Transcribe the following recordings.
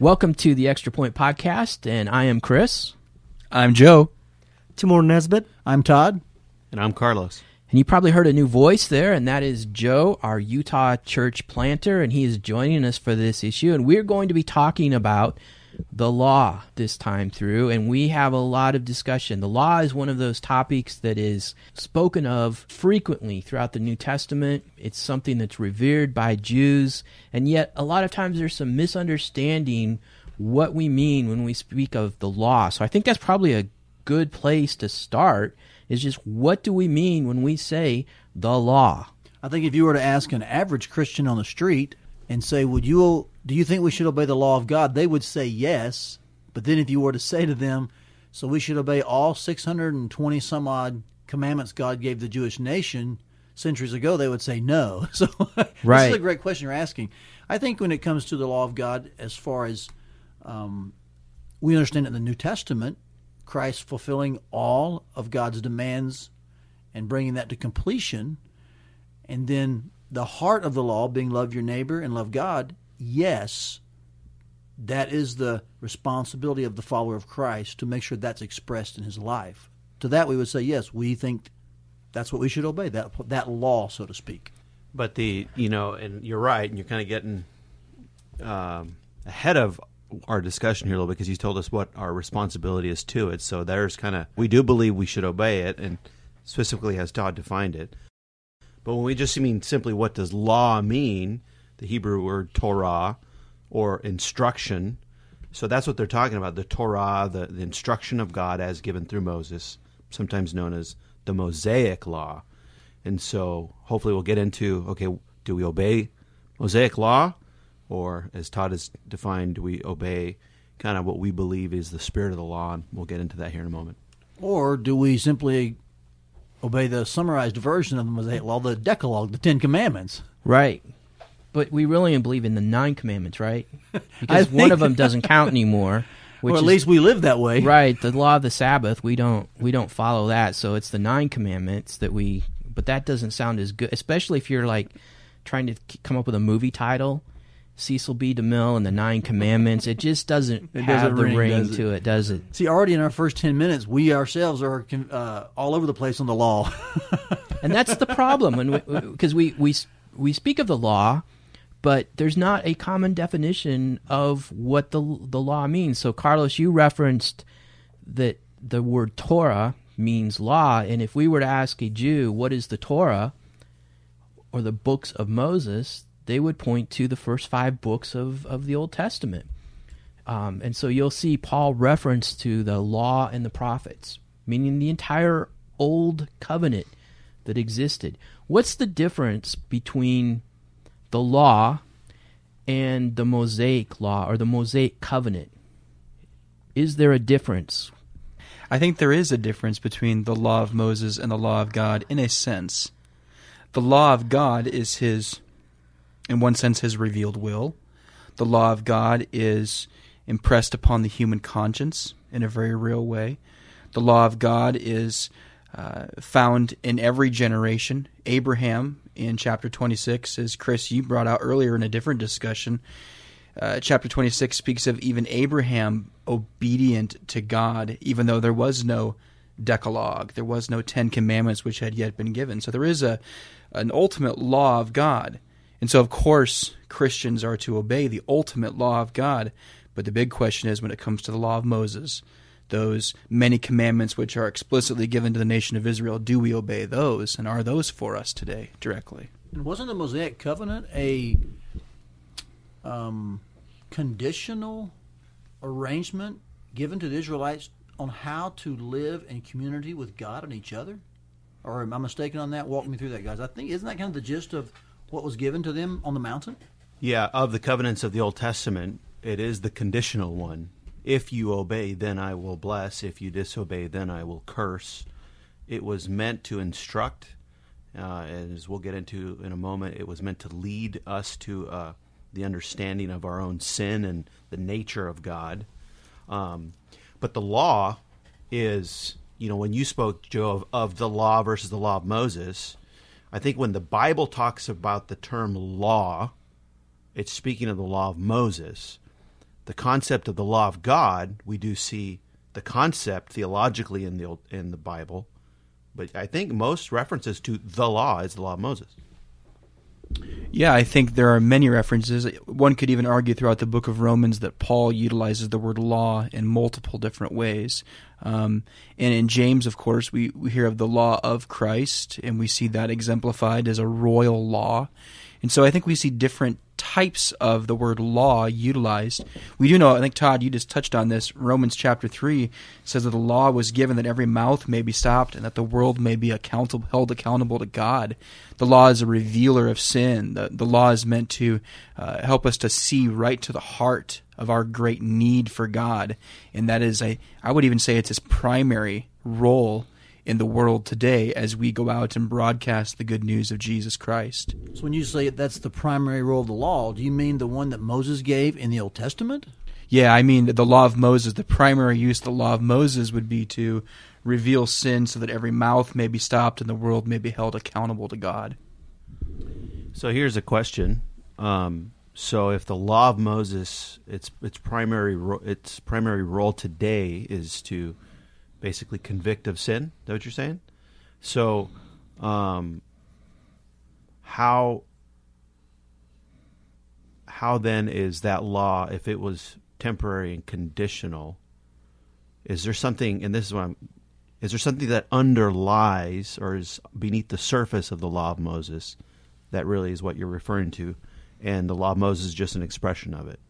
Welcome to the Extra Point Podcast, and I am Chris. I'm Joe. Timur Nesbitt. I'm Todd. And I'm Carlos. And you probably heard a new voice there, and that is Joe, our Utah church planter, and he is joining us for this issue. And we're going to be talking about the law this time through, and we have a lot of discussion. The law is one of those topics that is spoken of frequently throughout the New Testament. It's something that's revered by Jews, and yet a lot of times there's some misunderstanding what we mean when we speak of the law. So I think that's probably a good place to start is just what do we mean when we say the law? I think if you were to ask an average Christian on the street and say, "Would you do you think we should obey the law of God?" they would say yes. But then if you were to say to them, "So we should obey all 620 some odd commandments God gave the Jewish nation centuries ago," they would say no. So right. this is a great question you're asking. I think when it comes to the law of God, as far as um, we understand it in the New Testament, Christ fulfilling all of God's demands and bringing that to completion, and then the heart of the law being love your neighbor and love God, yes, that is the responsibility of the follower of Christ to make sure that's expressed in his life. To that we would say, yes, we think that's what we should obey, that that law, so to speak. But the you know, and you're right, and you're kind of getting um, ahead of our discussion here a little because you told us what our responsibility is to it. So there's kind of we do believe we should obey it, and specifically as Todd defined it. But when we just mean simply what does law mean, the Hebrew word Torah or instruction, so that's what they're talking about the Torah, the, the instruction of God as given through Moses, sometimes known as the Mosaic Law. And so hopefully we'll get into okay, do we obey Mosaic Law? Or, as Todd has defined, do we obey kind of what we believe is the spirit of the law? And we'll get into that here in a moment. Or do we simply obey the summarized version of the Mosaic Law, the Decalogue, the Ten Commandments? Right. But we really believe in the nine commandments, right? Because one of them doesn't count anymore. Which or at is, least we live that way, right? The law of the Sabbath, we don't we don't follow that. So it's the nine commandments that we. But that doesn't sound as good, especially if you're like trying to come up with a movie title Cecil B. DeMille and the Nine Commandments. It just doesn't it have doesn't the ring, ring does to it, does it? See, already in our first 10 minutes, we ourselves are uh, all over the place on the law. and that's the problem because we, we, we, we speak of the law, but there's not a common definition of what the, the law means. So, Carlos, you referenced that the word Torah means law. And if we were to ask a Jew, what is the Torah or the books of Moses, they would point to the first five books of, of the Old Testament. Um, and so you'll see Paul reference to the law and the prophets, meaning the entire Old Covenant that existed. What's the difference between the law and the Mosaic law or the Mosaic covenant? Is there a difference? I think there is a difference between the law of Moses and the law of God in a sense. The law of God is his in one sense, his revealed will. The law of God is impressed upon the human conscience in a very real way. The law of God is uh, found in every generation. Abraham in chapter 26, as Chris, you brought out earlier in a different discussion, uh, chapter 26 speaks of even Abraham obedient to God, even though there was no Decalogue, there was no Ten Commandments which had yet been given. So there is a an ultimate law of God. And so, of course, Christians are to obey the ultimate law of God. But the big question is when it comes to the law of Moses, those many commandments which are explicitly given to the nation of Israel, do we obey those? And are those for us today directly? And wasn't the Mosaic covenant a um, conditional arrangement given to the Israelites on how to live in community with God and each other? Or am I mistaken on that? Walk me through that, guys. I think isn't that kind of the gist of what was given to them on the mountain? Yeah, of the covenants of the Old Testament, it is the conditional one. If you obey, then I will bless. If you disobey, then I will curse. It was meant to instruct, uh, as we'll get into in a moment, it was meant to lead us to uh, the understanding of our own sin and the nature of God. Um, but the law is, you know, when you spoke, Joe, of, of the law versus the law of Moses, I think when the Bible talks about the term law, it's speaking of the law of Moses. the concept of the law of God, we do see the concept theologically in the in the Bible, but I think most references to the law is the law of Moses. Yeah, I think there are many references. One could even argue throughout the book of Romans that Paul utilizes the word law in multiple different ways. Um, and in James, of course, we, we hear of the law of Christ, and we see that exemplified as a royal law. And so I think we see different types of the word law utilized. We do know, I think, Todd, you just touched on this. Romans chapter 3 says that the law was given that every mouth may be stopped and that the world may be accountable, held accountable to God. The law is a revealer of sin. The, the law is meant to uh, help us to see right to the heart of our great need for God. And that is, a, I would even say, it's his primary role in the world today as we go out and broadcast the good news of Jesus Christ. So when you say that's the primary role of the law, do you mean the one that Moses gave in the Old Testament? Yeah, I mean the law of Moses, the primary use of the law of Moses would be to reveal sin so that every mouth may be stopped and the world may be held accountable to God. So here's a question. Um, so if the law of Moses, its its primary ro- its primary role today is to basically convict of sin. Is that what you're saying? So, um, how how then is that law if it was temporary and conditional? Is there something, and this is what I'm, is there something that underlies or is beneath the surface of the law of Moses that really is what you're referring to, and the law of Moses is just an expression of it?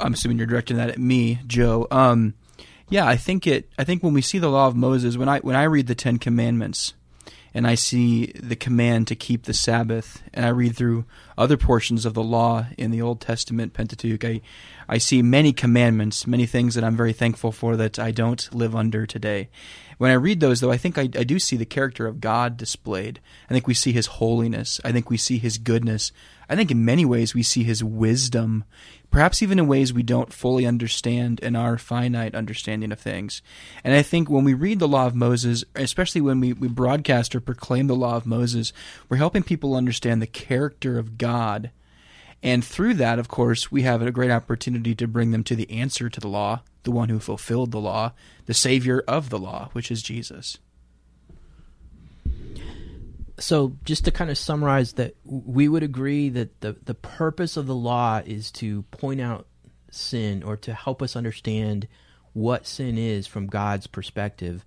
I'm assuming you're directing that at me, Joe. Um, yeah, I think it. I think when we see the law of Moses, when I when I read the Ten Commandments, and I see the command to keep the Sabbath, and I read through other portions of the law in the Old Testament Pentateuch, I I see many commandments, many things that I'm very thankful for that I don't live under today. When I read those, though, I think I, I do see the character of God displayed. I think we see His holiness. I think we see His goodness. I think in many ways we see His wisdom perhaps even in ways we don't fully understand in our finite understanding of things. And I think when we read the law of Moses, especially when we, we broadcast or proclaim the law of Moses, we're helping people understand the character of God. And through that, of course, we have a great opportunity to bring them to the answer to the law, the one who fulfilled the law, the Savior of the law, which is Jesus so just to kind of summarize that we would agree that the the purpose of the law is to point out sin or to help us understand what sin is from God's perspective.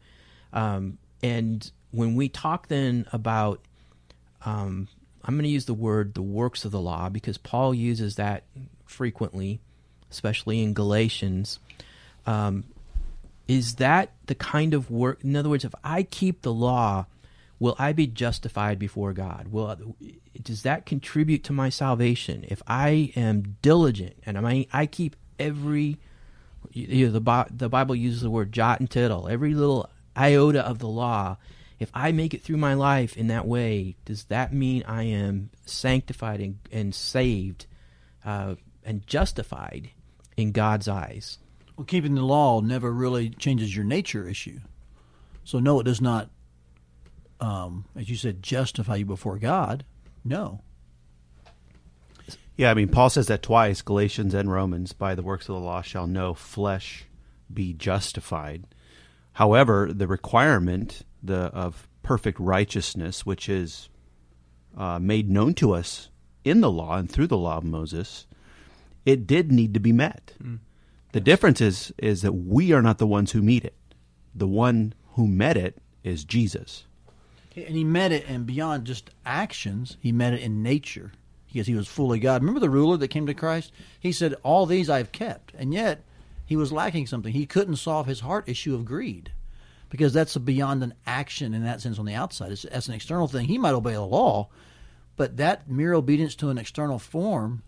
Um, and when we talk then about, um, I'm going to use the word the works of the law because Paul uses that frequently, especially in Galatians. Um, is that the kind of work? In other words, if I keep the law, will I be justified before God? Will does that contribute to my salvation? If I am diligent and I I keep every you know, the the Bible uses the word jot and tittle, every little iota of the law. If I make it through my life in that way, does that mean I am sanctified and, and saved uh, and justified in God's eyes? Well, keeping the law never really changes your nature issue. So no, it does not um, as you said, justify you before God. No. Yeah, I mean, Paul says that twice, Galatians and Romans, by the works of the law shall no flesh be justified. However, the requirement the, of perfect righteousness, which is uh, made known to us in the law and through the law of Moses, it did need to be met. Mm. The difference is is that we are not the ones who meet it. The one who met it is Jesus. And he met it, and beyond just actions, he met it in nature because he was fully God. Remember the ruler that came to Christ? He said, All these I've kept. And yet, he was lacking something. He couldn't solve his heart issue of greed because that's beyond an action in that sense on the outside. It's, that's an external thing. He might obey the law, but that mere obedience to an external form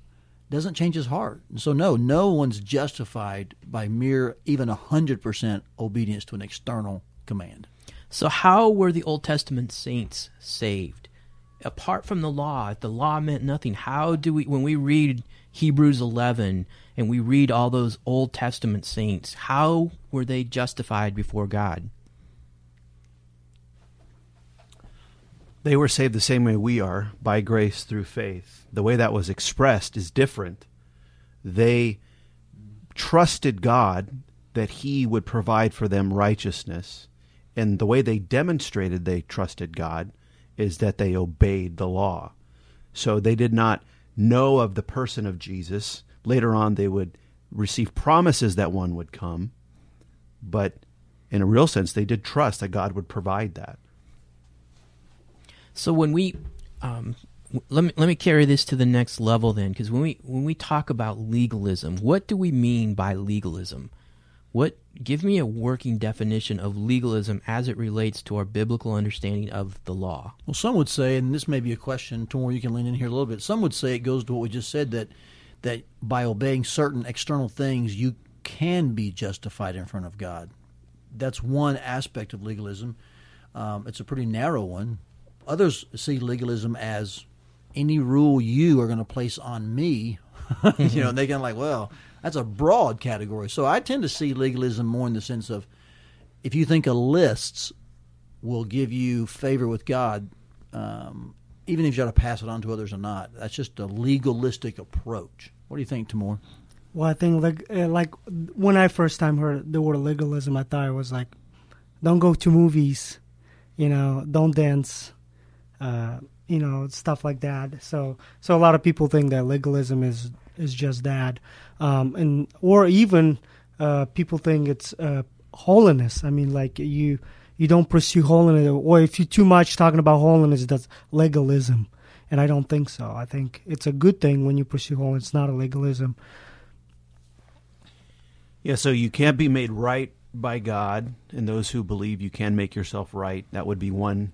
doesn't change his heart. And so, no, no one's justified by mere even 100% obedience to an external command. So, how were the Old Testament saints saved? Apart from the law, if the law meant nothing, how do we, when we read Hebrews 11 and we read all those Old Testament saints, how were they justified before God? They were saved the same way we are, by grace through faith. The way that was expressed is different. they trusted God that He would provide for them righteousness. And the way they demonstrated they trusted God is that they obeyed the law. So they did not know of the person of Jesus. Later on, they would receive promises that one would come, but in a real sense, they did trust that God would provide that. So when we um, let me let me carry this to the next level then, because when we when we talk about legalism, what do we mean by legalism? What give me a working definition of legalism as it relates to our biblical understanding of the law? Well, some would say, and this may be a question to where you can lean in here a little bit. Some would say it goes to what we just said that that by obeying certain external things, you can be justified in front of God. That's one aspect of legalism. Um, it's a pretty narrow one. Others see legalism as any rule you are going to place on me. you know, and they kind of like, well, that's a broad category. So I tend to see legalism more in the sense of if you think a lists will give you favor with God, um, even if you got to pass it on to others or not. That's just a legalistic approach. What do you think, Timur? Well, I think like uh, like when I first time heard the word legalism, I thought it was like, don't go to movies, you know, don't dance, uh, you know, stuff like that. So so a lot of people think that legalism is is just that, um, and or even uh, people think it's uh, holiness. I mean, like you you don't pursue holiness, or if you're too much talking about holiness, that's legalism. And I don't think so. I think it's a good thing when you pursue holiness. It's not a legalism. Yeah, so you can't be made right by God, and those who believe you can make yourself right. That would be one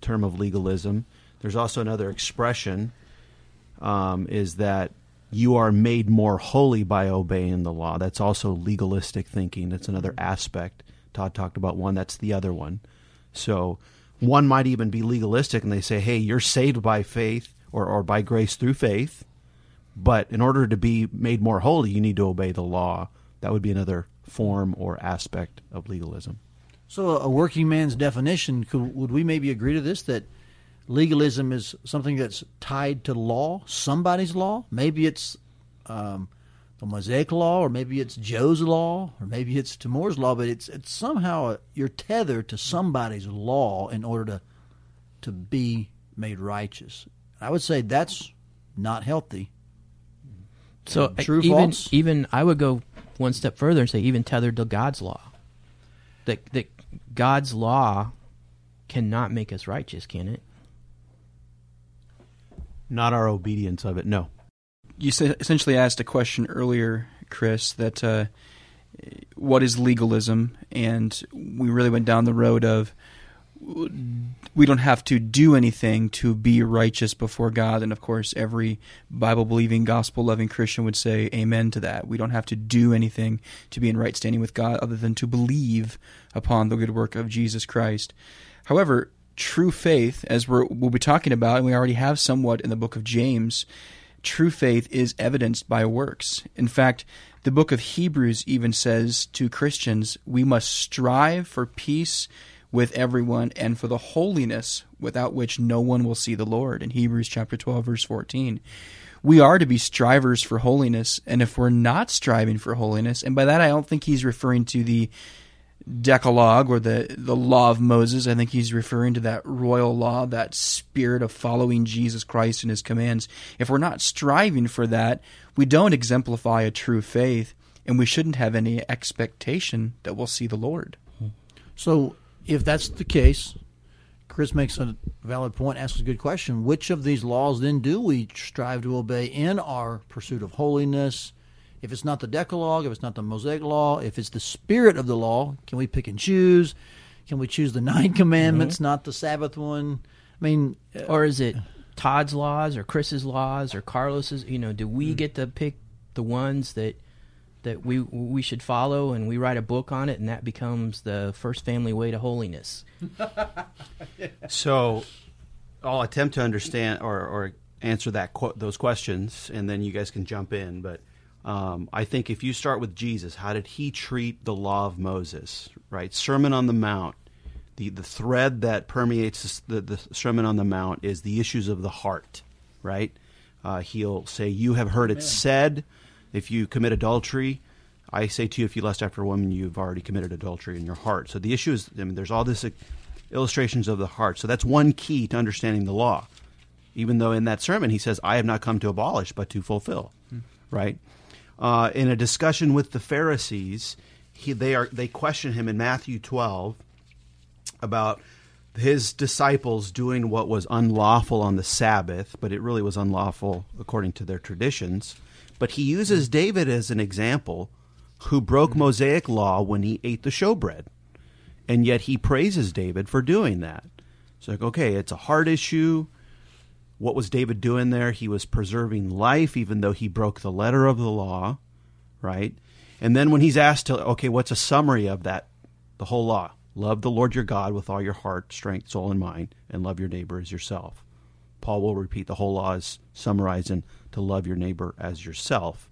term of legalism. There's also another expression um, is that you are made more holy by obeying the law. That's also legalistic thinking. That's another aspect. Todd talked about one. That's the other one. So one might even be legalistic, and they say, "Hey, you're saved by faith or, or by grace through faith." But in order to be made more holy, you need to obey the law. That would be another form or aspect of legalism. So, a working man's definition, could, would we maybe agree to this that legalism is something that's tied to law, somebody's law? Maybe it's um, the Mosaic law, or maybe it's Joe's law, or maybe it's Timur's law, but it's it's somehow a, you're tethered to somebody's law in order to to be made righteous. I would say that's not healthy. So True, even false? even I would go one step further and say even tethered to God's law. That that God's law cannot make us righteous, can it? Not our obedience of it. No. you essentially asked a question earlier, Chris, that uh, what is legalism, and we really went down the road of we don't have to do anything to be righteous before God, and of course, every Bible-believing, gospel-loving Christian would say amen to that. We don't have to do anything to be in right standing with God, other than to believe upon the good work of Jesus Christ. However, true faith, as we're, we'll be talking about, and we already have somewhat in the book of James, true faith is evidenced by works. In fact, the book of Hebrews even says to Christians, we must strive for peace with everyone and for the holiness without which no one will see the Lord. In Hebrews chapter 12 verse 14. We are to be strivers for holiness, and if we're not striving for holiness, and by that I don't think he's referring to the Decalogue or the the law of Moses. I think he's referring to that royal law, that spirit of following Jesus Christ and his commands. If we're not striving for that, we don't exemplify a true faith, and we shouldn't have any expectation that we'll see the Lord. So, if that's the case, Chris makes a valid point, asks a good question. Which of these laws then do we strive to obey in our pursuit of holiness? If it's not the Decalogue, if it's not the Mosaic Law, if it's the spirit of the law, can we pick and choose? Can we choose the nine commandments, not the Sabbath one? I mean, uh, Or is it Todd's laws or Chris's laws or Carlos's? You know, do we get to pick the ones that that we we should follow, and we write a book on it, and that becomes the first family way to holiness? So I'll attempt to understand or, or answer that qu- those questions, and then you guys can jump in. But um, I think if you start with Jesus, how did he treat the law of Moses? Right, Sermon on the Mount. The, the thread that permeates this- the, the Sermon on the Mount is the issues of the heart, right? Uh, he'll say, You have heard it said, If you commit adultery, I say to you, if you lust after a woman, you've already committed adultery in your heart. So the issue is, I mean, there's all this uh, illustrations of the heart. So that's one key to understanding the law. Even though in that sermon he says, "I have not come to abolish, but to fulfill," right? Uh, in a discussion with the Pharisees, he, they are they question him in Matthew 12 about his disciples doing what was unlawful on the Sabbath, but it really was unlawful according to their traditions. But he uses David as an example who broke mm-hmm. Mosaic law when he ate the showbread. And yet he praises David for doing that. It's like, okay, it's a hard issue. What was David doing there? He was preserving life, even though he broke the letter of the law, right? And then when he's asked to, okay, what's a summary of that, the whole law? Love the Lord your God with all your heart, strength, soul, and mind, and love your neighbor as yourself. Paul will repeat the whole law is summarized in to love your neighbor as yourself.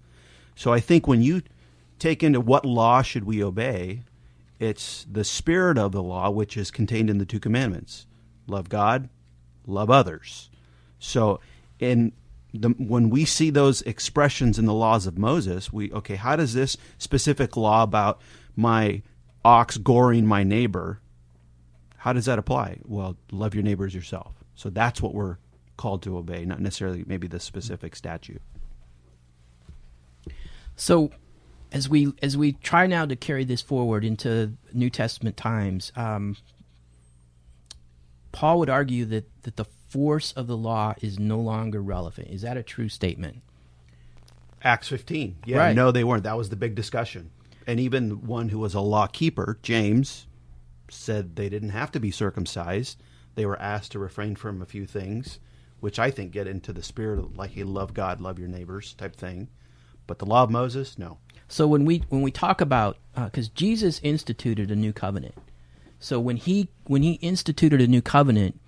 So I think when you take into what law should we obey, it's the spirit of the law which is contained in the two commandments love God, love others. So in the, when we see those expressions in the laws of Moses, we okay, how does this specific law about my ox goring my neighbor, how does that apply? Well, love your neighbor as yourself. So that's what we're called to obey, not necessarily maybe the specific statute. So, as we as we try now to carry this forward into New Testament times, um, Paul would argue that that the force of the law is no longer relevant. Is that a true statement? Acts 15. Yeah, Right. no, they weren't. That was the big discussion. And even one who was a law keeper, James, said they didn't have to be circumcised. They were asked to refrain from a few things, which I think get into the spirit of like you love God, love your neighbors type thing. But the law of Moses, no. So when we when we talk about because Jesus instituted a new covenant, so when he when he instituted a new covenant,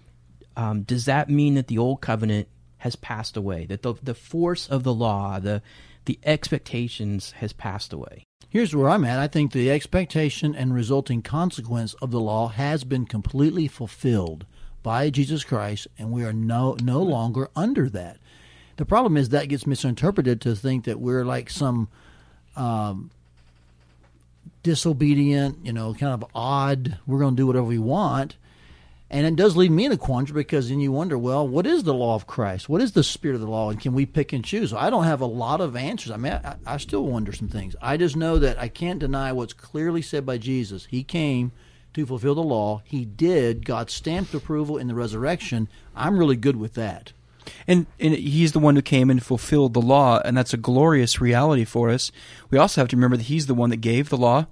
um, does that mean that the old covenant has passed away? That the the force of the law, the the expectations has passed away. Here's where I'm at. I think the expectation and resulting consequence of the law has been completely fulfilled by Jesus Christ, and we are no no longer under that. The problem is that gets misinterpreted to think that we're like some um, disobedient, you know, kind of odd. We're going to do whatever we want. And it does leave me in a quandary because then you wonder, well, what is the law of Christ? What is the spirit of the law? And can we pick and choose? I don't have a lot of answers. I mean, I, I still wonder some things. I just know that I can't deny what's clearly said by Jesus. He came to fulfill the law. He did. God stamped approval in the resurrection. I'm really good with that. And, and he's the one who came and fulfilled the law, and that's a glorious reality for us. We also have to remember that he's the one that gave the law.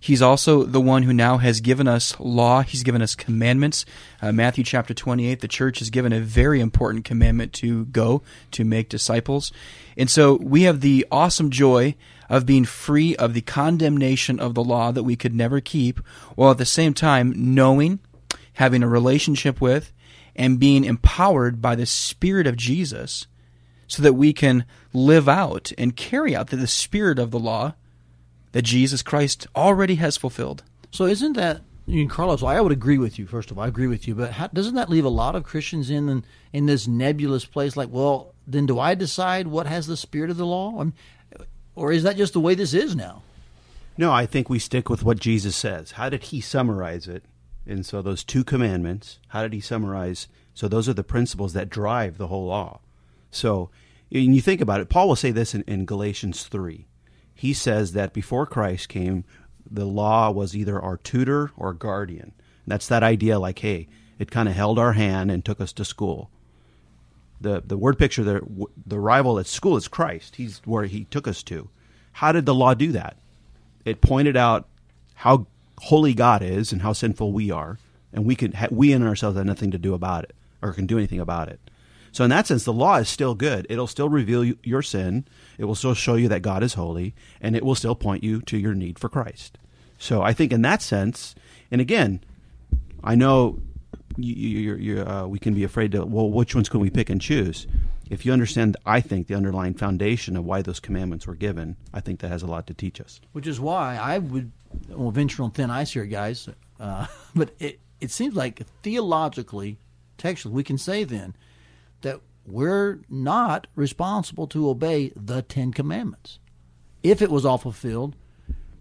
He's also the one who now has given us law. He's given us commandments. Uh, Matthew chapter 28, the church has given a very important commandment to go, to make disciples. And so we have the awesome joy of being free of the condemnation of the law that we could never keep, while at the same time knowing, having a relationship with, and being empowered by the Spirit of Jesus so that we can live out and carry out the, spirit of the law that Jesus Christ already has fulfilled. So isn't that Carlos? I would agree with you. First of all, I agree with you. But how, doesn't that leave a lot of Christians in in this nebulous place? Like, well, then do I decide what has the spirit of the law, I'm, or is that just the way this is now? No, I think we stick with what Jesus says. How did he summarize it? And so those two commandments, how did he summarize? So those are the principles that drive the whole law. So when you think about it, Paul will say this in, in Galatians 3. He says that before Christ came, the law was either our tutor or guardian. And that's that idea like, hey, it kind of held our hand and took us to school. The, the word picture, the, the rival at school is Christ. He's where he took us to. How did the law do that? It pointed out how holy God is and how sinful we are, and we can we in ourselves have nothing to do about it or can do anything about it. So in that sense, the law is still good. It'll still reveal you, your sin. It will still show you that God is holy, and it will still point you to your need for Christ. So I think in that sense, and again, I know you, you, you, uh, we can be afraid to well, which ones can we pick and choose? If you understand, I think the underlying foundation of why those commandments were given, I think that has a lot to teach us. Which is why I would well venture on thin ice here, guys. Uh, but it it seems like theologically, textually, we can say then that we're not responsible to obey the Ten Commandments. if it was all fulfilled,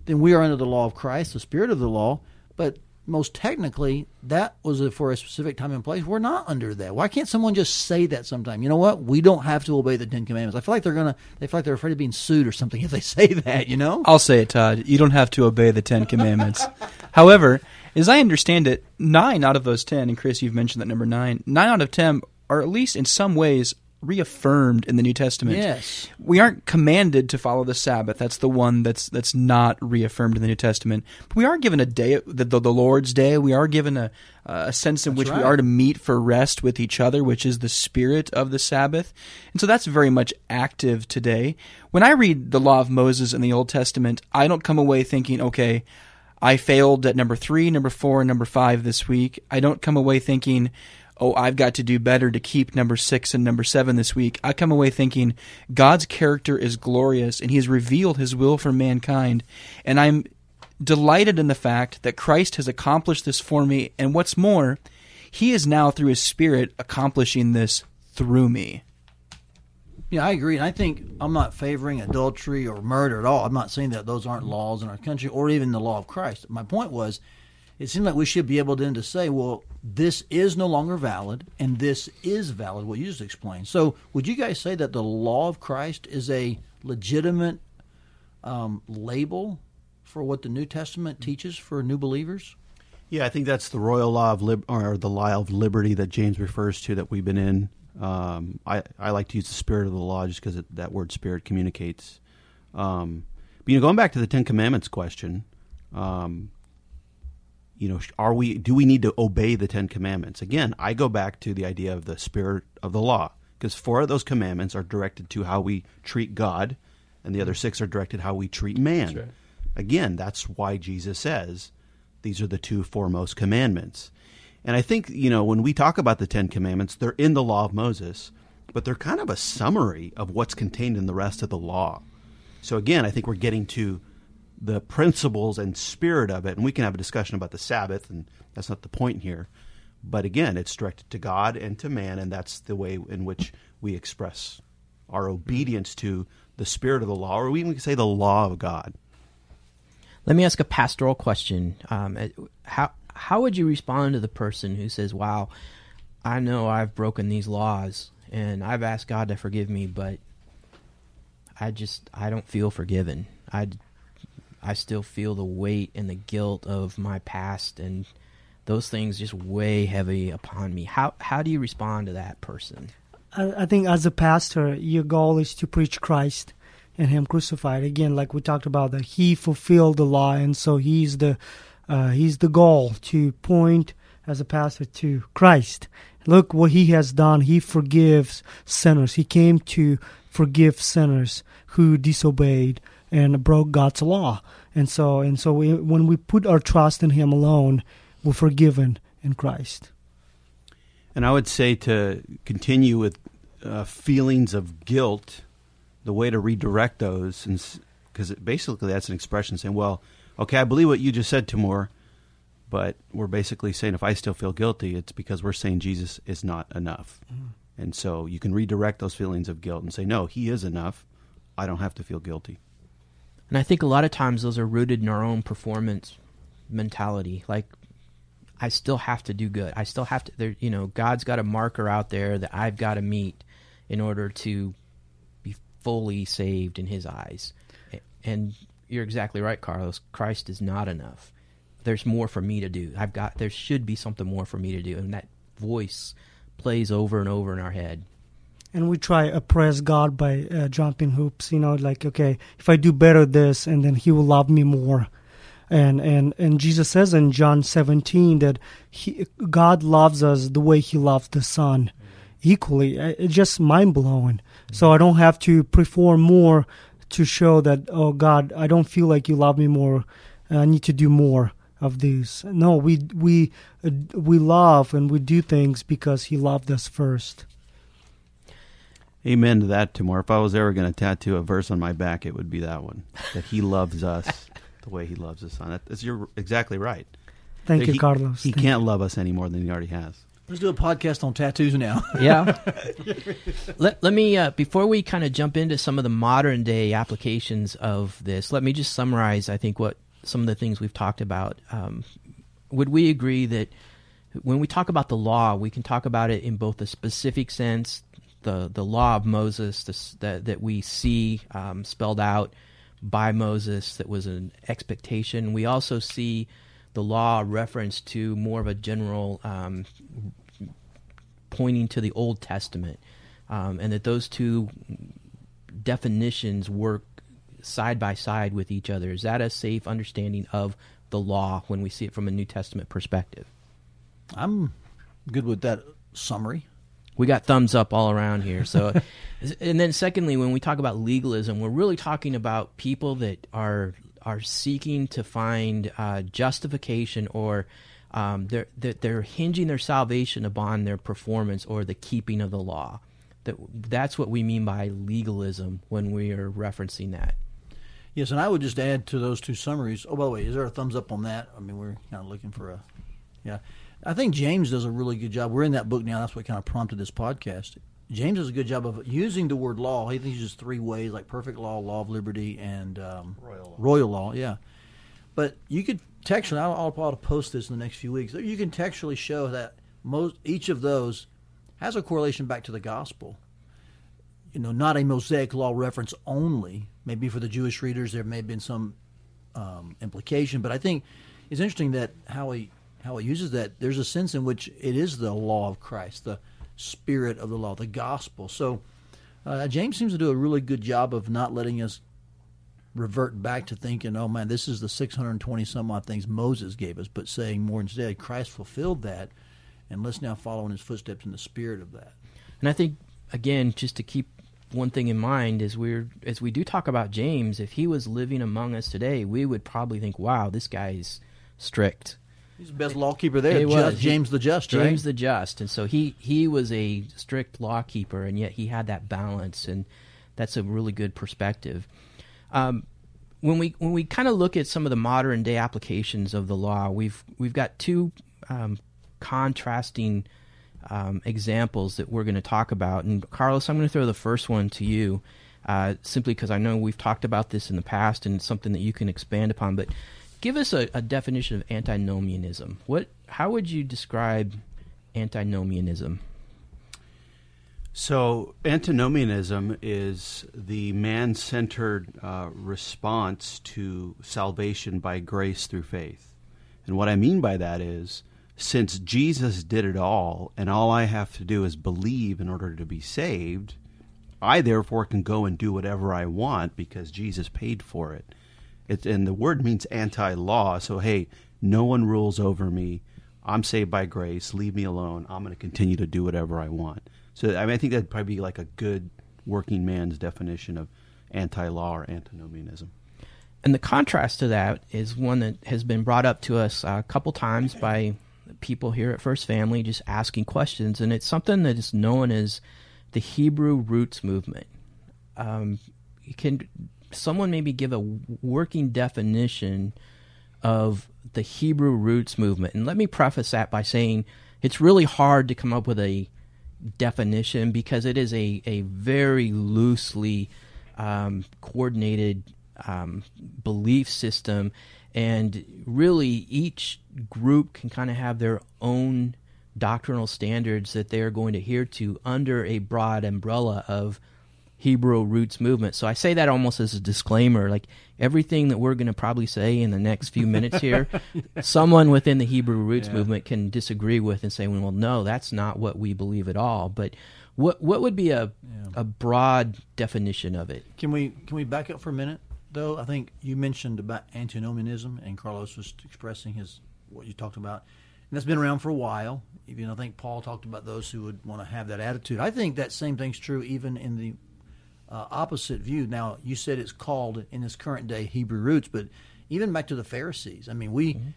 then we are under the law of Christ, the spirit of the law. But most technically, that was for a specific time and place. We're not under that. Why can't someone just say that sometime? You know what? We don't have to obey the Ten Commandments. I feel like they're gonna. They feel like they're afraid of being sued or something if they say that. You know? I'll say it, Todd. You don't have to obey the Ten Commandments. However, as I understand it, nine out of those ten, and Chris, you've mentioned that number nine, nine out of ten are at least in some ways reaffirmed in the New Testament. Yes. We aren't commanded to follow the Sabbath. That's the one that's that's not reaffirmed in the New Testament. But we are given a day, the, the, the Lord's Day. We are given a, a sense in That's which we are to meet for rest with each other, which is the spirit of the Sabbath. And so that's very much active today. When I read the law of Moses in the Old Testament, I don't come away thinking, okay, I failed at number three, number four, and number five this week. I don't come away thinking, oh, I've got to do better to keep number six and number seven this week. I come away thinking God's character is glorious and He has revealed His will for mankind. And I'm delighted in the fact that Christ has accomplished this for me. And what's more, He is now, through His Spirit, accomplishing this through me. Yeah, I agree. And I think I'm not favoring adultery or murder at all. I'm not saying that those aren't laws in our country or even the law of Christ. My point was, it seemed like we should be able then to say, well, this is no longer valid and this is valid, what you just explained. So, would you guys say that the law of Christ is a legitimate um, label for what the New Testament teaches for new believers? Yeah, I think that's the royal law of lib- or the law of liberty that James refers to that we've been in. Um, I I like to use the spirit of the law just because that word spirit communicates. Um, but you know, going back to the Ten Commandments question, um, you know, are we do we need to obey the Ten Commandments? Again, I go back to the idea of the spirit of the law because four of those commandments are directed to how we treat God, and the other mm-hmm. six are directed how we treat man. Again, that's why Jesus says these are the two foremost commandments. And I think, you know, when we talk about the Ten Commandments, they're in the law of Moses, but they're kind of a summary of what's contained in the rest of the law. So again, I think we're getting to the principles and spirit of it, and we can have a discussion about the Sabbath, and that's not the point here. But again, it's directed to God and to man, and that's the way in which we express our obedience to the spirit of the law, or we even say the law of God. Let me ask a pastoral question. Um, uh, how how would you respond to the person who says, "Wow, I know I've broken these laws and I've asked God to forgive me, but I just I don't feel forgiven. I I still feel the weight and the guilt of my past and those things just weigh heavy upon me. How how do you respond to that person? I, I think as a pastor, your goal is to preach Christ and Him crucified. Again, like we talked about, that He fulfilled the law, and so He's the uh, He's the goal to point as a pastor to Christ. Look what He has done. He forgives sinners. He came to forgive sinners who disobeyed and broke God's law. And so, and so, we, when we put our trust in Him alone, we're forgiven in Christ. And I would say to continue with uh, feelings of guilt, the way to redirect those, because basically that's an expression saying, well, okay, I believe what you just said, Timur, but we're basically saying if I still feel guilty, it's because we're saying Jesus is not enough. And so you can redirect those feelings of guilt and say, no, he is enough. I don't have to feel guilty. And I think a lot of times those are rooted in our own performance mentality. Like, I still have to do good. I still have to. There, you know, God's got a marker out there that I've got to meet in order to be fully saved in His eyes. And you're exactly right, Carlos. Christ is not enough. There's more for me to do. I've got. There should be something more for me to do, and that voice plays over and over in our head. And we try oppress God by uh, jumping hoops. You know, like okay, if I do better this, and then He will love me more. And and and Jesus says in John 17 that he, God loves us the way He loves the Son, equally. Uh, It's just mind blowing. So I don't have to perform more to show that oh God, I don't feel like you love me more. I need to do more of these. No, we we uh, we love and we do things because He loved us first. Amen to that, Timur. If I was ever going to tattoo a verse on my back, it would be that one that he loves us the way he loves us. On it, you're exactly right. Thank He- you, Carlos. He Thank can't love us any more than he already has. Let's do a podcast on tattoos now. Yeah. let, let me, uh, before we kind of jump into some of the modern day applications of this, let me just summarize, I think, what some of the things we've talked about. Um, would we agree that when we talk about the law, we can talk about it in both a specific sense, the, the law of Moses this, that, that we see um, spelled out by Moses, that was an expectation. We also see the law reference to more of a general um, pointing to the Old Testament, um, and that those two definitions work side by side with each other. Is that a safe understanding of the law when we see it from a New Testament perspective? I'm good with that summary. We got thumbs up all around here. So, and then secondly, when we talk about legalism, we're really talking about people that are are seeking to find uh, justification or um, they're, they're, hinging their salvation upon their performance or the keeping of the law. That that's what we mean by legalism when we are referencing that. Yes, and I would just add to those two summaries. Oh, by the way, is there a thumbs up on that? I mean, we're kind of looking for a, yeah. I think James does a really good job. We're in that book now. That's what kind of prompted this podcast. James does a good job of using the word law. He uses three ways, like perfect law, law of liberty, and um, royal law. Royal law, yeah. But you could textually, I'll, I'll probably post this in the next few weeks. You can textually show that most each of those has a correlation back to the gospel. You know, not a Mosaic law reference only. Maybe for the Jewish readers, there may have been some um, implication, but I think it's interesting that how he how he uses that. There's a sense in which it is the law of Christ, the spirit of the law, the gospel. So uh, James seems to do a really good job of not letting us revert back to thinking, oh man, this is the 620 some odd things Moses gave us, but saying more instead, Christ fulfilled that, and let's now follow in his footsteps in the spirit of that. And I think, again, just to keep one thing in mind is we're as we do talk about James, if he was living among us today, we would probably think, wow, this guy's strict He's the best lawkeeper there. Just, James the Just, right? James the Just, and so he he was a strict lawkeeper, and yet he had that balance, and that's a really good perspective. Um, when we when we kind of look at some of the modern day applications of the law, we've we've got two um, contrasting um, examples that we're going to talk about. And Carlos, I'm going to throw the first one to you, uh, simply because I know we've talked about this in the past, and it's something that you can expand upon. But give us a, a definition of antinomianism. What? How would you describe antinomianism? So, antinomianism is the man centered uh, response to salvation by grace through faith. And what I mean by that is, since Jesus did it all, and all I have to do is believe in order to be saved, I therefore can go and do whatever I want because Jesus paid for it. It, and the word means anti-law. So hey, no one rules over me. I'm saved by grace. Leave me alone. I'm going to continue to do whatever I want. So I, mean, I think that'd probably be like a good working man's definition of anti-law or antinomianism. And the contrast to that is one that has been brought up to us a couple times by people here at First Family, just asking questions, and it's something that is known as the Hebrew roots movement. Um, can someone maybe give a working definition of the Hebrew roots movement? And let me preface that by saying it's really hard to come up with a definition because it is a, a very loosely um, coordinated um, belief system. And really, each group can kind of have their own doctrinal standards that they're going to adhere to under a broad umbrella of Hebrew roots movement. So I say that almost as a disclaimer. Like everything that we're going to probably say in the next few minutes here, someone within the Hebrew roots yeah. movement can disagree with and say, "Well, no, that's not what we believe at all." But what what would be a yeah. a broad definition of it? Can we can we back up for a minute? Though I think you mentioned about antinomianism, and Carlos was expressing his what you talked about, and that's been around for a while. Even I think Paul talked about those who would want to have that attitude. I think that same thing's true even in the uh, opposite view. Now, you said it's called in this current day Hebrew roots, but even back to the Pharisees. I mean, we. Mm-hmm.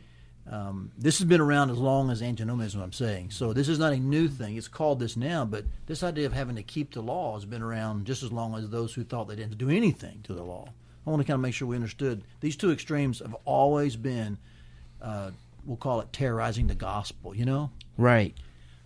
Um, this has been around as long as antinomianism, I'm saying. So this is not a new thing. It's called this now, but this idea of having to keep the law has been around just as long as those who thought they didn't do anything to the law. I want to kind of make sure we understood these two extremes have always been, uh, we'll call it terrorizing the gospel, you know? Right.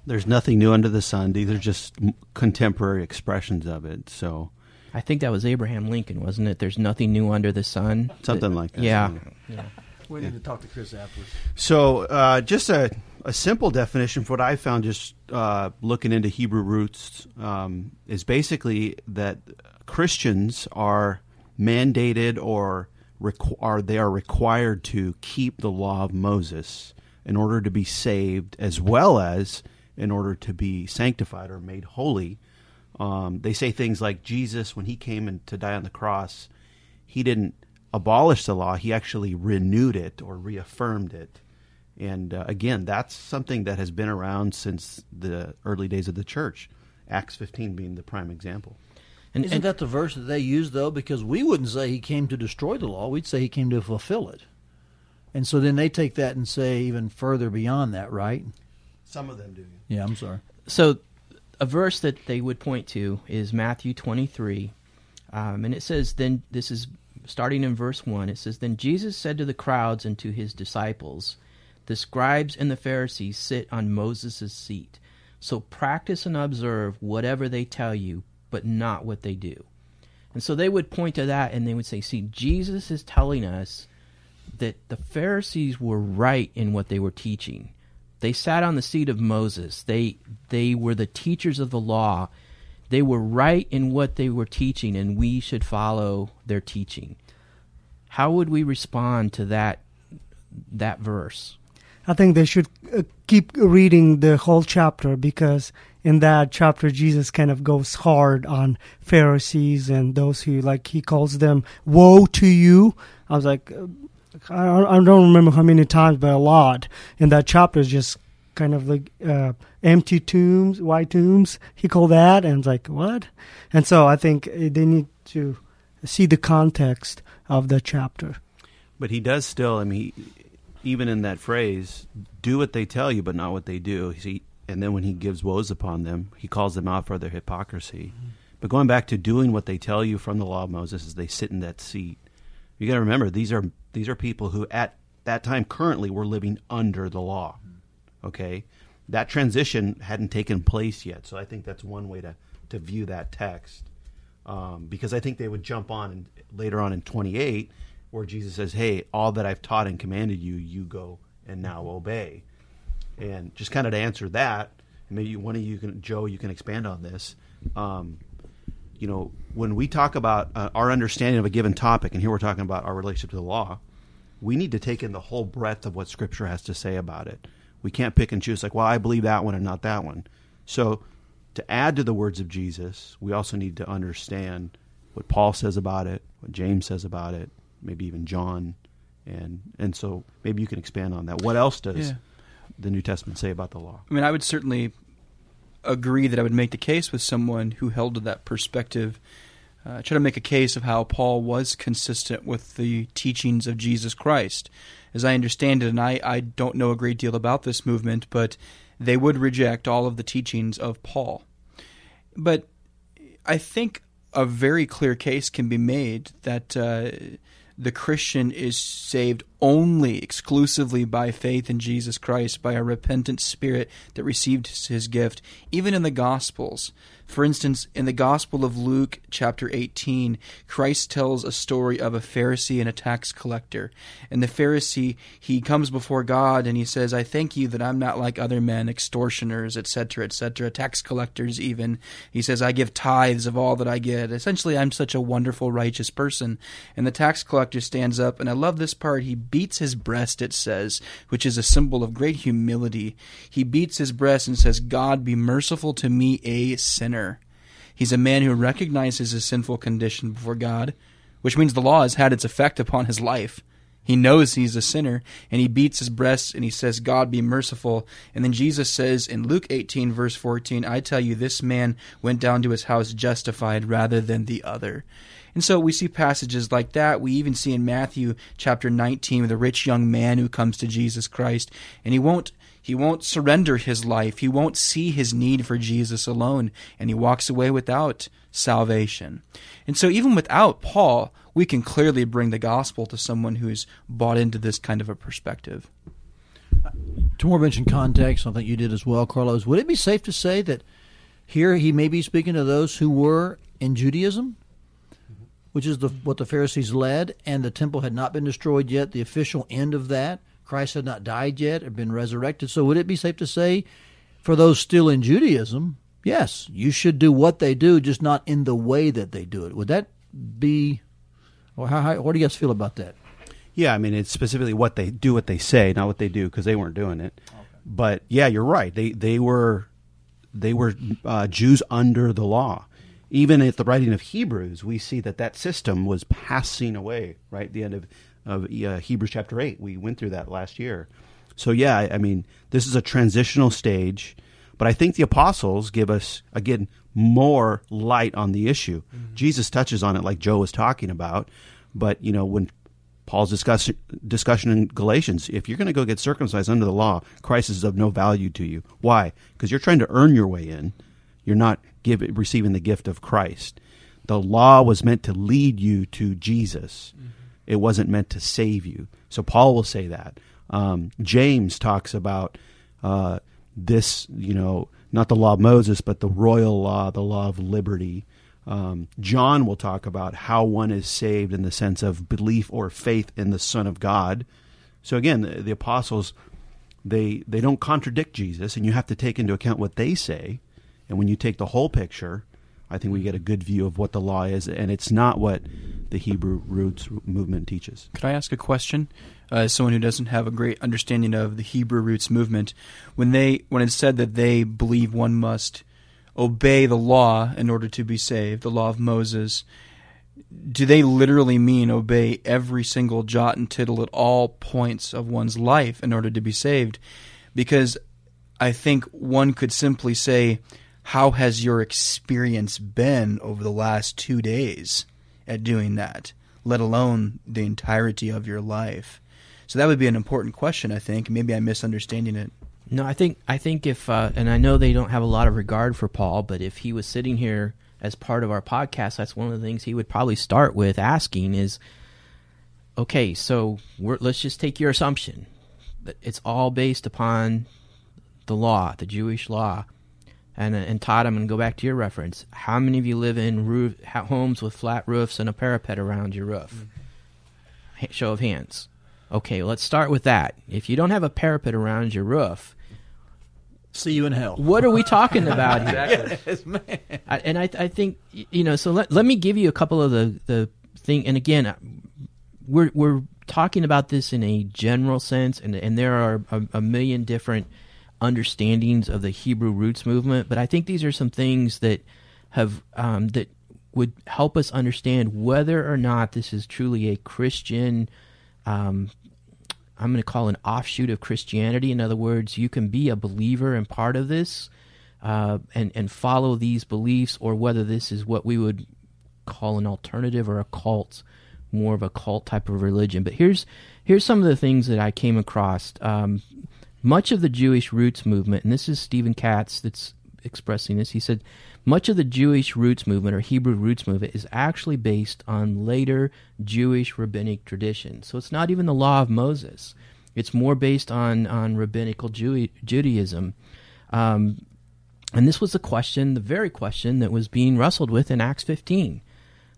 There's nothing new under the sun. These are just contemporary expressions of it. So I think that was Abraham Lincoln, wasn't it? There's nothing new under the sun. something That- like that. Yeah. yeah. We need to talk to Chris afterwards. So, uh, just a, a simple definition for what I found just uh, looking into Hebrew roots um, is basically that Christians are mandated or requ- are they are required to keep the law of Moses in order to be saved, as well as in order to be sanctified or made holy. Um, they say things like Jesus, when he came in to die on the cross, he didn't abolish the law; he actually renewed it or reaffirmed it. And uh, again, that's something that has been around since the early days of the church. Acts 15 being the prime example. And, Isn't and- that the verse that they use though? Because we wouldn't say he came to destroy the law; we'd say he came to fulfill it. And so then they take that and say even further beyond that, right? Some of them do. Yeah, I'm sorry. so a verse that they would point to is Matthew 23. Um, and it says, then this is starting in verse 1. It says, Then Jesus said to the crowds and to his disciples, The scribes and the Pharisees sit on Moses' seat. So practice and observe whatever they tell you, but not what they do. And so they would point to that and they would say, See, Jesus is telling us that the Pharisees were right in what they were teaching. They sat on the seat of Moses. They they were the teachers of the law. They were right in what they were teaching and we should follow their teaching. How would we respond to that that verse? I think they should uh, keep reading the whole chapter because in that chapter Jesus kind of goes hard on Pharisees and those who like he calls them woe to you. I was like uh, I don't, I don't remember how many times but a lot in that chapter is just kind of like uh, empty tombs, white tombs. He called that and it's like what? And so I think uh, they need to see the context of the chapter. But he does still, I mean, he, even in that phrase, do what they tell you, but not what they do. He, and then when he gives woes upon them, he calls them out for their hypocrisy. But going back to doing what they tell you from the law of Moses as they sit in that seat, you got to remember these are these are people who at that time currently were living under the law. Okay, that transition hadn't taken place yet, so I think that's one way to to view that text. Um, because I think they would jump on and later on in 28 where Jesus says, "Hey, all that I've taught and commanded you, you go and now obey." And just kind of to answer that, maybe one of you can, Joe, you can expand on this. Um, you know, when we talk about uh, our understanding of a given topic, and here we're talking about our relationship to the law, we need to take in the whole breadth of what Scripture has to say about it. We can't pick and choose, like, well, I believe that one and not that one. So, to add to the words of Jesus, we also need to understand what Paul says about it, what James says about it, maybe even John, and and so maybe you can expand on that. What else does Yeah. the New Testament say about the law? I mean, I would certainly agree that I would make the case with someone who held to that perspective. Uh, try to make a case of how Paul was consistent with the teachings of Jesus Christ. As I understand it, and I, I don't know a great deal about this movement, but they would reject all of the teachings of Paul. But I think a very clear case can be made that uh, the Christian is saved only exclusively by faith in Jesus Christ, by a repentant spirit that received his gift, even in the Gospels. For instance, in the Gospel of Luke, chapter 18, Christ tells a story of a Pharisee and a tax collector. And the Pharisee, he comes before God and he says, I thank you that I'm not like other men, extortioners, etc., etc., tax collectors even. He says, I give tithes of all that I get. Essentially, I'm such a wonderful, righteous person. And the tax collector stands up, and I love this part. He beats his breast, it says, which is a symbol of great humility. He beats his breast and says, God, be merciful to me, a sinner. He's a man who recognizes his sinful condition before God, which means the law has had its effect upon his life. He knows he's a sinner, and he beats his breast and he says, God be merciful. And then Jesus says in Luke 18, verse 14, I tell you, this man went down to his house justified rather than the other. And so we see passages like that. We even see in Matthew chapter 19 the rich young man who comes to Jesus Christ, and he won't he won't surrender his life. He won't see his need for Jesus alone, and he walks away without salvation. And so, even without Paul, we can clearly bring the gospel to someone who's bought into this kind of a perspective. To more mention context, I think you did as well, Carlos. Would it be safe to say that here he may be speaking to those who were in Judaism, which is the, what the Pharisees led, and the temple had not been destroyed yet, the official end of that? Christ had not died yet or been resurrected. So would it be safe to say for those still in Judaism, yes, you should do what they do, just not in the way that they do it? Would that be, or how, how, what do you guys feel about that? Yeah, I mean it's specifically what they do, what they say, not what they do, because they weren't doing it. But yeah, you're right. They they were they were uh, Jews under the law. Even at the writing of Hebrews, we see that that system was passing away. Right, the end of of uh, Hebrews chapter eight. We went through that last year. So yeah, I, I mean this is a transitional stage, but I think the apostles give us again more light on the issue. Jesus touches on it, like Joe was talking about. But you know when Paul's discuss, discussion in Galatians. If you're going to go get circumcised under the law, Christ is of no value to you. Why? Because you're trying to earn your way in. You're not give, receiving the gift of Christ. The law was meant to lead you to Jesus. It wasn't meant to save you. So Paul will say that. Um, James talks about uh, this, you know, not the law of Moses, but the royal law, the law of liberty. Um, John will talk about how one is saved in the sense of belief or faith in the Son of God. So again, the, the apostles they they don't contradict Jesus, and you have to take into account what they say. And when you take the whole picture, I think we get a good view of what the law is, and it's not what the Hebrew roots movement teaches. Could I ask a question? Uh, as someone who doesn't have a great understanding of the Hebrew roots movement, when they when it's said that they believe one must obey the law in order to be saved, the law of Moses, do they literally mean obey every single jot and tittle at all points of one's life in order to be saved? Because I think one could simply say, How has your experience been over the last two days at doing that, let alone the entirety of your life? So that would be an important question, I think. Maybe I'm misunderstanding it. No, I think I think if uh, and I know they don't have a lot of regard for Paul, but if he was sitting here as part of our podcast, that's one of the things he would probably start with asking is, okay, so let's just take your assumption that it's all based upon the law, the Jewish law, and and Todd, I'm going to go back to your reference. How many of you live in roof, ha- homes with flat roofs and a parapet around your roof? Ha- Show of hands. Okay, let's start with that. If you don't have a parapet around your roof, See you in hell. what are we talking about here? I, and I, I think you know. So let let me give you a couple of the the thing. And again, uh, we're we're talking about this in a general sense, and and there are a, a million different understandings of the Hebrew roots movement. But I think these are some things that have um, that would help us understand whether or not this is truly a Christian. Um, I'm going to call an offshoot of Christianity. In other words, you can be a believer and part of this, uh, and and follow these beliefs, or whether this is what we would call an alternative or a cult, more of a cult type of religion. But here's here's some of the things that I came across. Um, much of the Jewish roots movement, and this is Stephen Katz that's expressing this. He said much of the Jewish roots movement or Hebrew roots movement is actually based on later Jewish rabbinic tradition. So it's not even the law of Moses. It's more based on on rabbinical Jew- Judaism. Um, and this was the question, the very question that was being wrestled with in Acts 15,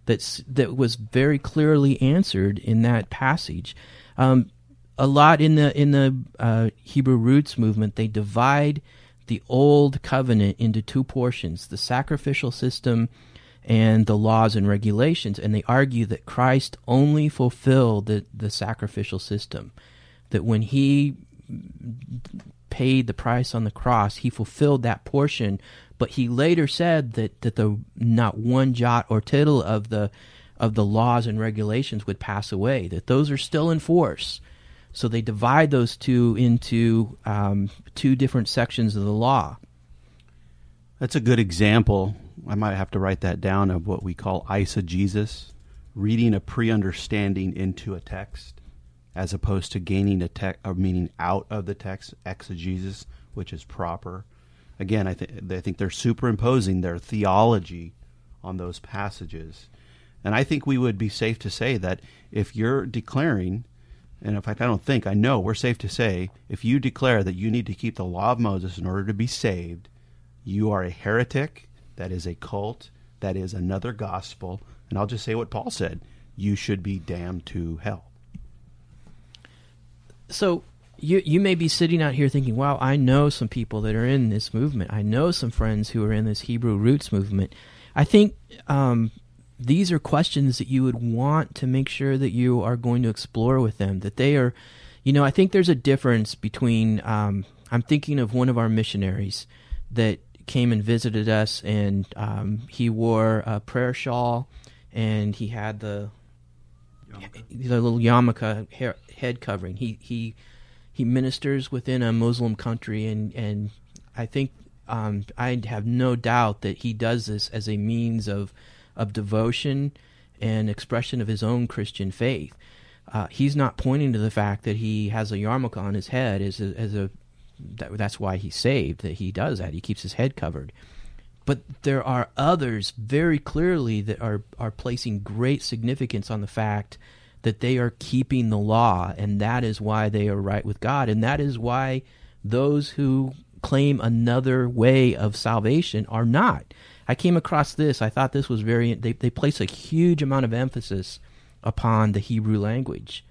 that's that was very clearly answered in that passage. Um, a lot in the in the uh, Hebrew roots movement, they divide the old covenant into two portions: the sacrificial system and the laws and regulations. And they argue that Christ only fulfilled the, the sacrificial system. That when he paid the price on the cross, he fulfilled that portion. But he later said that, that the not one jot or tittle of the of the laws and regulations would pass away. That those are still in force. So they divide those two into um, two different sections of the law. That's a good example. I might have to write that down of what we call eisegesis, reading a pre-understanding into a text, as opposed to gaining a or meaning out of the text, exegesis, which is proper. Again, I I think they're superimposing their theology on those passages, and I think we would be safe to say that if you're declaring and in fact, I don't think, I know, we're safe to say, if you declare that you need to keep the law of Moses in order to be saved, you are a heretic, that is a cult, that is another gospel, and I'll just say what Paul said you should be damned to hell. So you you may be sitting out here thinking, "Wow, I know some people that are in this movement. I know some friends who are in this Hebrew roots movement." I think um, these are questions that you would want to make sure that you are going to explore with them. That they are, you know, I think there's a difference between. Um, I'm thinking of one of our missionaries that came and visited us, and um, he wore a prayer shawl, and he had the the little yarmulke hair, head covering. He he he ministers within a Muslim country, and and I think um, I have no doubt that he does this as a means of of devotion and expression of his own Christian faith. Uh, he's not pointing to the fact that he has a yarmulke on his head as a, as a that, that's why he's saved. That he does that. He keeps his head covered. But there are others very clearly that are are placing great significance on the fact that they are keeping the law, and that is why they are right with God, and that is why those who claim another way of salvation are not. I came across this. I thought this was very. They they place a huge amount of emphasis upon the Hebrew language.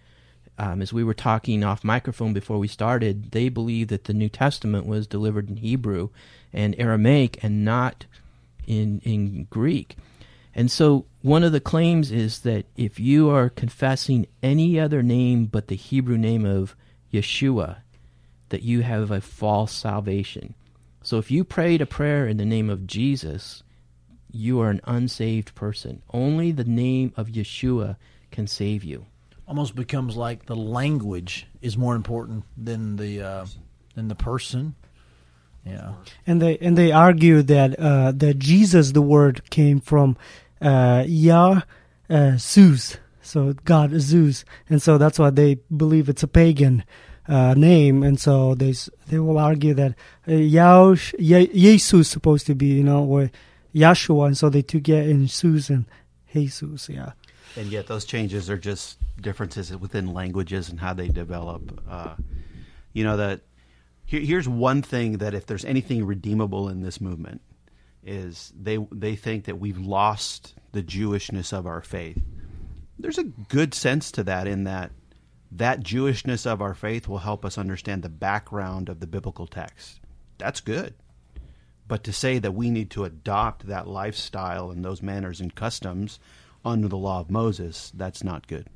Um, as we were talking off microphone before we started, they believe that the New Testament was delivered in Hebrew and Aramaic and not in in Greek. And so one of the claims is that if you are confessing any other name but the Hebrew name of Yeshua, that you have a false salvation. So if you prayed a prayer in the name of Jesus, you are an unsaved person. Only the name of Yeshua can save you. Almost becomes like the language is more important than the uh, than the person. Yeah, and they and they argue that uh, that Jesus, the word, came from uh, Yah uh, Zeus, so God is Zeus, and so that's why they believe it's a pagan uh, name, and so they they will argue that uh, Yah Jesus is supposed to be you know or Yahshua, and so they took it in Susan Jesus, yeah. And yet, those changes are just differences within languages and how they develop. Uh, you know that here, here's one thing that if there's anything redeemable in this movement is they they think that we've lost the Jewishness of our faith. There's a good sense to that in that that Jewishness of our faith will help us understand the background of the biblical text. That's good. But to say that we need to adopt that lifestyle and those manners and customs under the law of Moses, that's not good.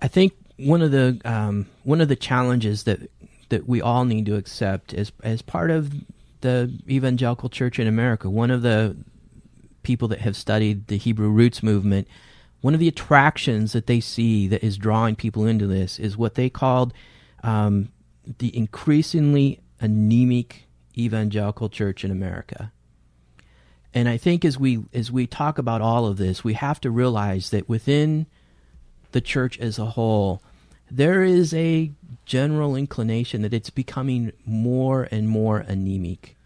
I think one of the um, one of the challenges that that we all need to accept as as part of the evangelical church in America. One of the people that have studied the Hebrew roots movement, one of the attractions that they see that is drawing people into this is what they called um, the increasingly anemic evangelical church in America. And I think as we as we talk about all of this, we have to realize that within the church as a whole, there is a general inclination that it's becoming more and more anemic.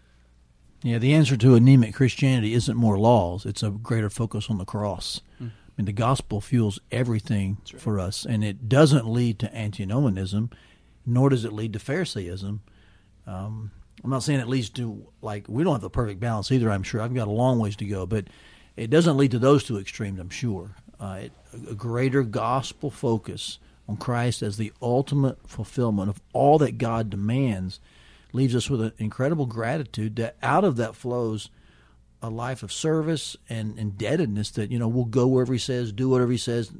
yeah. The answer to anemic Christianity isn't more laws; it's a greater focus on the cross. I mean, the gospel fuels everything for us, and it doesn't lead to antinomianism, nor does it lead to Pharisaism. Um, I'm not saying it leads to like we don't have the perfect balance either. I'm sure I've got a long ways to go, but it doesn't lead to those two extremes. I'm sure uh, it, a greater gospel focus on Christ as the ultimate fulfillment of all that God demands leaves us with an incredible gratitude that out of that flows a life of service and indebtedness that you know we'll go wherever he says do whatever he says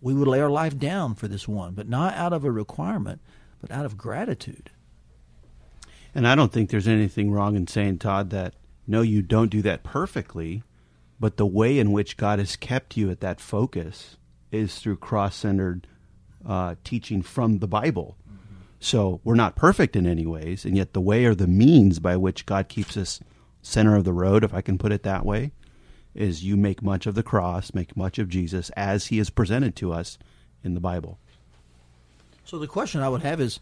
we would lay our life down for this one but not out of a requirement but out of gratitude And I don't think there's anything wrong in saying, Todd, that no, you don't do that perfectly, but the way in which God has kept you at that focus is through cross centered uh, teaching from the Bible. So we're not perfect in any ways, and yet the way or the means by which God keeps us center of the road, if I can put it that way, is you make much of the cross, make much of Jesus as he is presented to us in the Bible. so the question i would have is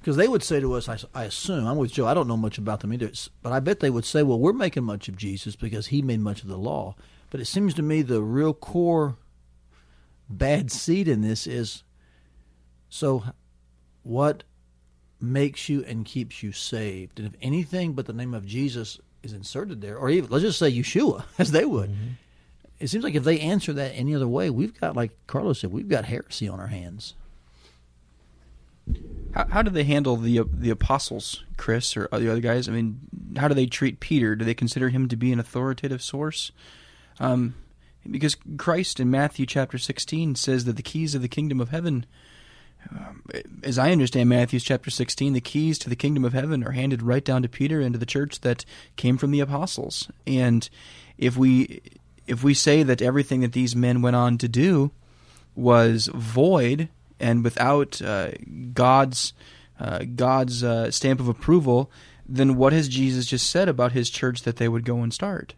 because they would say to us I, I assume i'm with joe i don't know much about them either but i bet they would say well we're making much of jesus because he made much of the law but it seems to me the real core bad seed in this is so what makes you and keeps you saved? And if anything but the name of Jesus is inserted there, or even let's just say Yeshua, as they would, it seems like if they answer that any other way, we've got, like Carlos said, we've got heresy on our hands. How, how do they handle the the apostles, Chris, or the other guys? I mean, how do they treat Peter? Do they consider him to be an authoritative source? Um, because Christ in Matthew chapter 16 says that the keys of the kingdom of heaven, as I understand Matthew chapter 16, the keys to the kingdom of heaven are handed right down to Peter and to the church that came from the apostles. And if we if we say that everything that these men went on to do was void and without uh, God's uh, God's uh, stamp of approval, then what has Jesus just said about his church that they would go and start?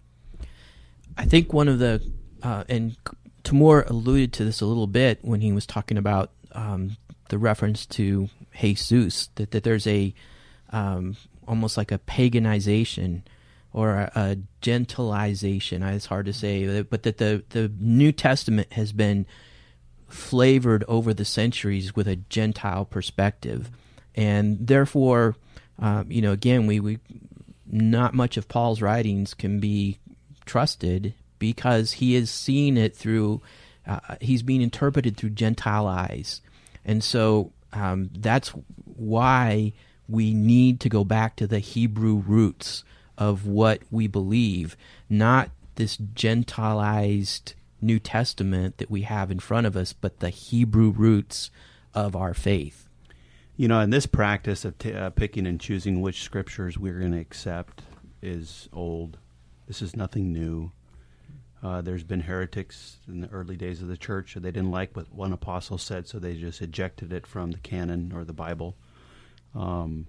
I think one of the uh, and Timur alluded to this a little bit when he was talking about um, the reference to Jesus that that there's a um, almost like a paganization or a, a gentilization. It's hard to say, but that the the New Testament has been flavored over the centuries with a Gentile perspective, and therefore, uh, you know, again, we, we not much of Paul's writings can be trusted because he is seeing it through, uh, he's being interpreted through Gentile eyes, and so um, that's why we need to go back to the Hebrew roots of what we believe, not this Gentilized New Testament that we have in front of us, but the Hebrew roots of our faith. You know, and this practice of t- uh, picking and choosing which scriptures we're going to accept is old. This is nothing new. Uh, there's been heretics in the early days of the church. They didn't like what one apostle said, so they just ejected it from the canon or the Bible. Um,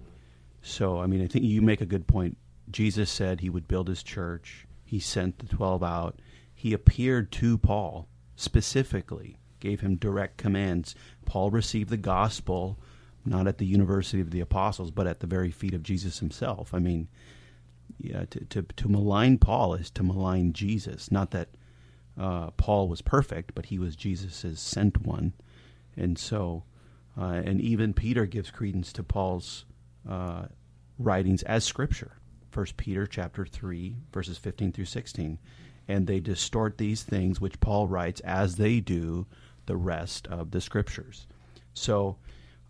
so, I mean, I think you make a good point. Jesus said he would build his church. He sent the 12 out. He appeared to Paul specifically, gave him direct commands. Paul received the gospel not at the University of the Apostles, but at the very feet of Jesus himself. I mean, yeah, to, to, to malign Paul is to malign Jesus. Not that uh, Paul was perfect, but he was Jesus' sent one. And so, uh, and even Peter gives credence to Paul's uh, writings as scripture. First Peter chapter 3, verses 15 through 16. And they distort these things which Paul writes as they do the rest of the scriptures. So,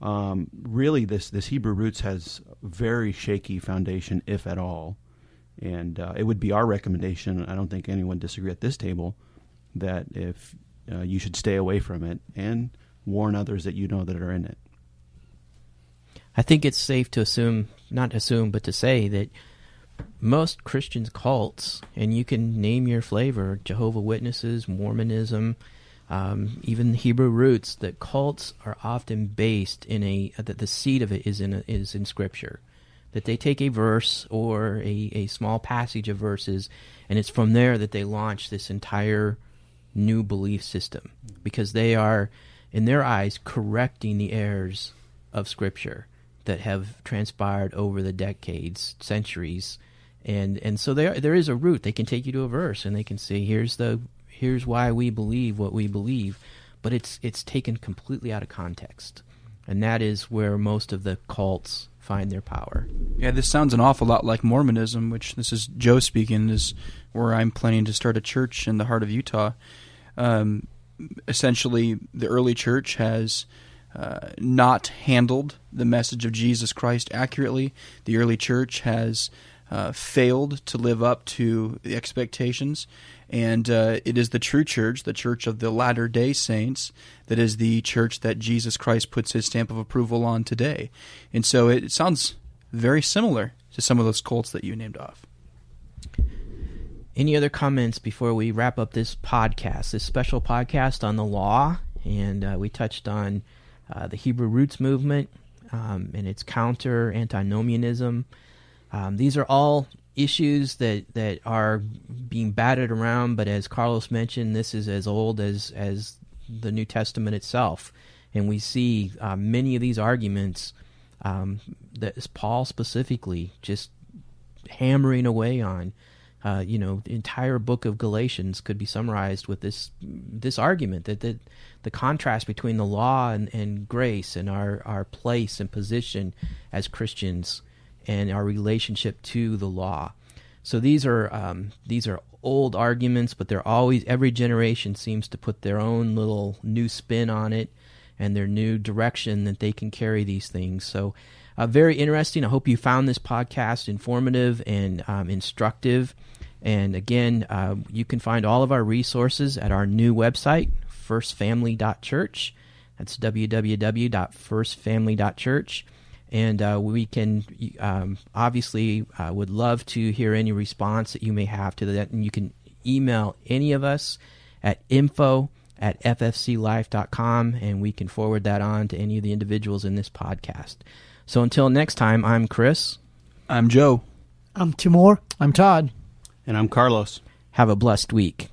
um, really, this, this Hebrew roots has very shaky foundation, if at all. And uh, it would be our recommendation, I don't think anyone disagree at this table, that if uh, you should stay away from it and warn others that you know that are in it. I think it's safe to assume, not assume, but to say that most Christian cults, and you can name your flavor Jehovah Witnesses, Mormonism, um, even Hebrew roots, that cults are often based in a that the seed of it is in a, is in Scripture. That they take a verse or a, a small passage of verses, and it's from there that they launch this entire new belief system. Because they are, in their eyes, correcting the errors of Scripture that have transpired over the decades, centuries, and and so there there is a route. They can take you to a verse and they can say, here's the here's why we believe what we believe, but it's it's taken completely out of context, and that is where most of the cults find their power. Yeah, this sounds an awful lot like Mormonism, which this is Joe speaking, is where I'm planning to start a church in the heart of Utah. Um, essentially, the early church has uh, not handled the message of Jesus Christ accurately. The early church has uh, failed to live up to the expectations. And uh, it is the true church, the church of the latter day saints, that is the church that Jesus Christ puts his stamp of approval on today. And so it, sounds very similar to some of those cults that you named off. Any other comments before we wrap up this podcast, this special podcast on the law? And uh, we touched on uh, the Hebrew roots movement um, and its counter antinomianism. Um, these are all issues that, that are being batted around, but as Carlos mentioned, this is as old as, as the New Testament itself. And we see uh, many of these arguments um, that is Paul specifically just hammering away on Uh, you know, the entire book of Galatians could be summarized with this this argument that the the contrast between the law and, and grace and our, our place and position as Christians and our relationship to the law. So these are um, these are old arguments, but they're always every generation seems to put their own little new spin on it and their new direction that they can carry these things. So uh, very interesting. I hope you found this podcast informative and um, instructive. And again, uh, you can find all of our resources at our new website, firstfamily.church. That's www.firstfamily.church. And uh, we can um, obviously uh, would love to hear any response that you may have to that. And you can email any of us at info at ffclife.com and we can forward that on to any of the individuals in this podcast. So until next time, I'm Chris. I'm Joe. I'm Timur. I'm Todd. And I'm Carlos. Have a blessed week.